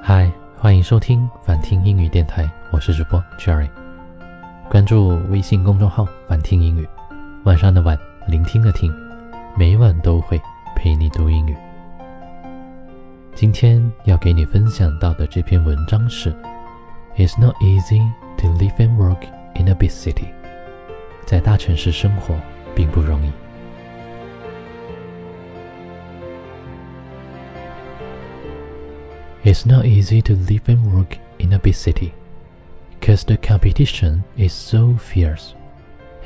嗨，欢迎收听反听英语电台，我是主播 Jerry。关注微信公众号“反听英语”，晚上的晚，聆听的听，每晚都会陪你读英语。今天要给你分享到的这篇文章是：It's not easy to live and work in a big city。在大城市生活并不容易。It's not easy to live and work in a big city, because the competition is so fierce,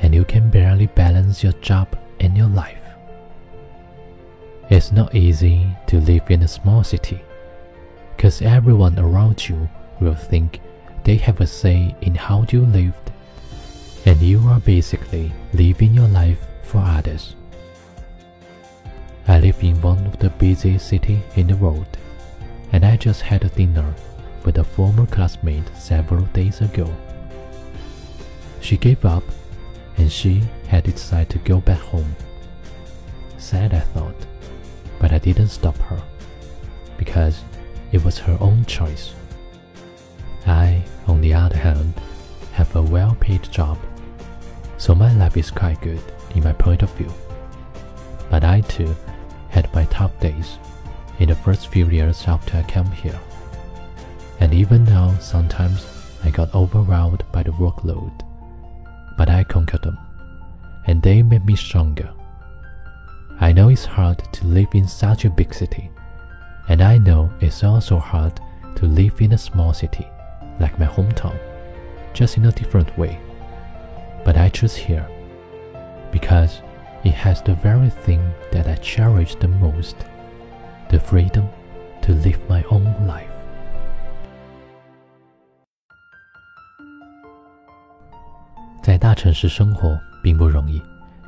and you can barely balance your job and your life. It's not easy to live in a small city, because everyone around you will think they have a say in how you lived, and you are basically living your life for others. I live in one of the busiest cities in the world and I just had a dinner with a former classmate several days ago. She gave up and she had decided to go back home. Sad, I thought, but I didn't stop her because it was her own choice. I, on the other hand, have a well paid job, so my life is quite good in my point of view. But I too had my tough days in the first few years after I came here. And even now, sometimes I got overwhelmed by the workload. But I conquered them, and they made me stronger. I know it's hard to live in such a big city, and I know it's also hard to live in a small city, like my hometown, just in a different way. But I choose here because it has the very thing that I cherish the most the freedom to live my own life. 在大城市生活并不容易，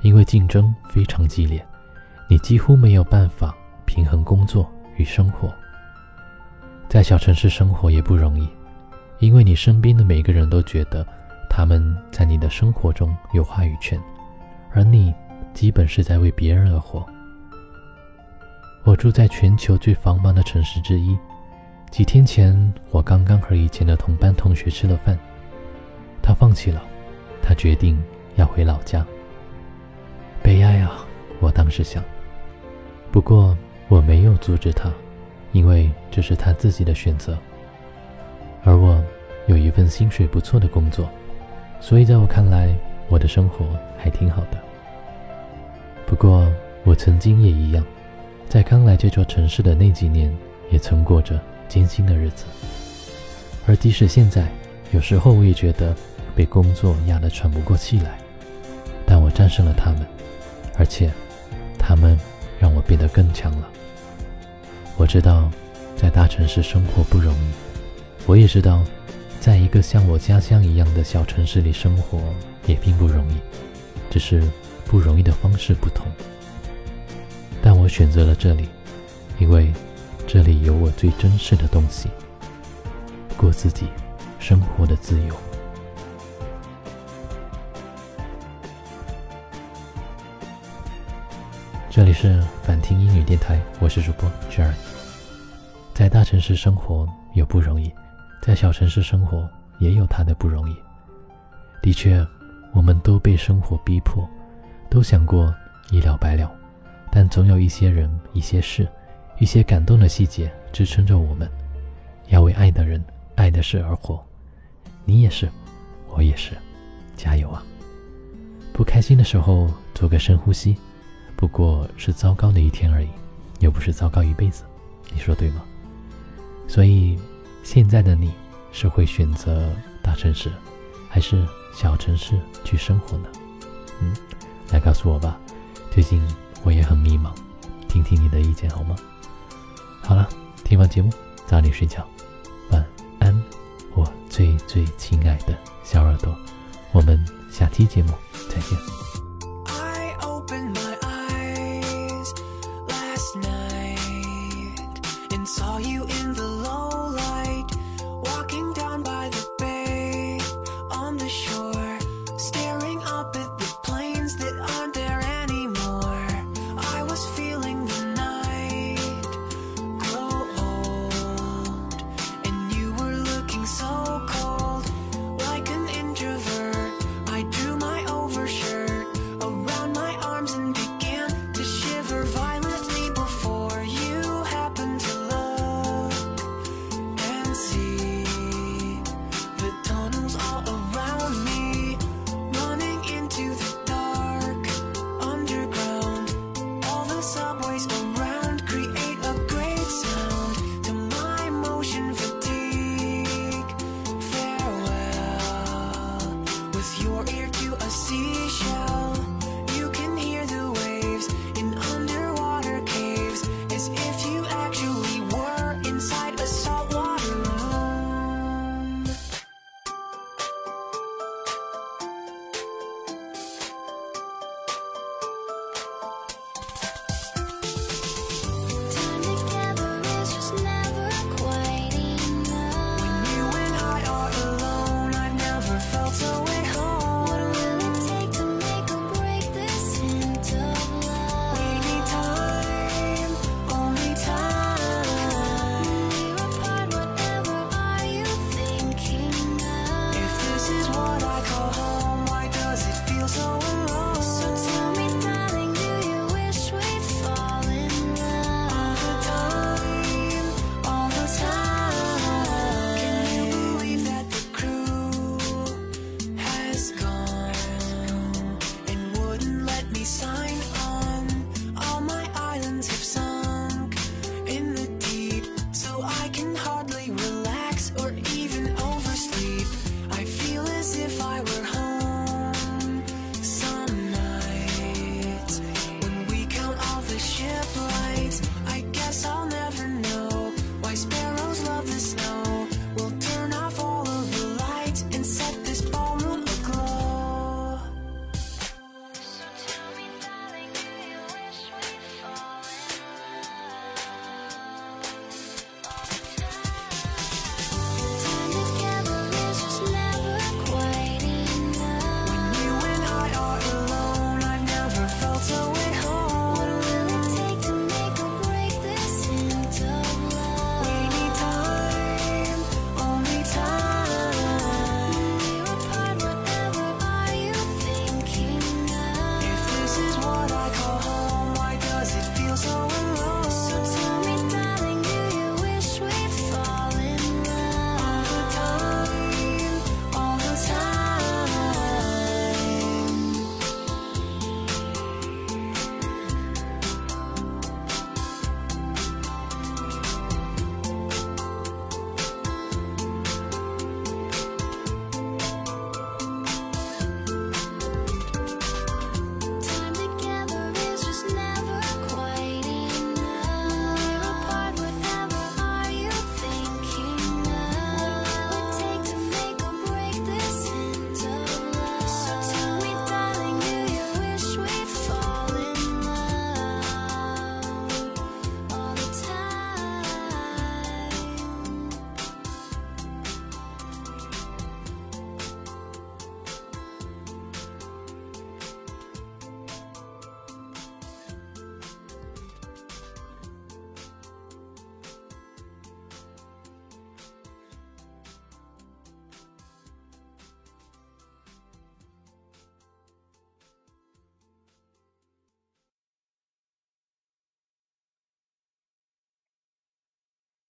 因为竞争非常激烈，你几乎没有办法平衡工作与生活。在小城市生活也不容易，因为你身边的每个人都觉得他们在你的生活中有话语权，而你基本是在为别人而活。我住在全球最繁忙的城市之一。几天前，我刚刚和以前的同班同学吃了饭。他放弃了，他决定要回老家。悲哀啊！我当时想。不过我没有阻止他，因为这是他自己的选择。而我有一份薪水不错的工作，所以在我看来，我的生活还挺好的。不过我曾经也一样。在刚来这座城市的那几年，也曾过着艰辛的日子。而即使现在，有时候我也觉得被工作压得喘不过气来。但我战胜了他们，而且他们让我变得更强了。我知道，在大城市生活不容易。我也知道，在一个像我家乡一样的小城市里生活也并不容易，只是不容易的方式不同。但我选择了这里，因为这里有我最珍视的东西——过自己生活的自由。这里是反听英语电台，我是主播 Jerry。在大城市生活有不容易，在小城市生活也有它的不容易。的确，我们都被生活逼迫，都想过一了百了。但总有一些人、一些事、一些感动的细节支撑着我们，要为爱的人、爱的事而活。你也是，我也是，加油啊！不开心的时候做个深呼吸，不过是糟糕的一天而已，又不是糟糕一辈子。你说对吗？所以，现在的你是会选择大城市，还是小城市去生活呢？嗯，来告诉我吧。最近。我也很迷，听你的意见好吗？好了，听完节目早点睡觉，晚安，我最最亲爱的小耳朵，我们下期节目再见。Saw you in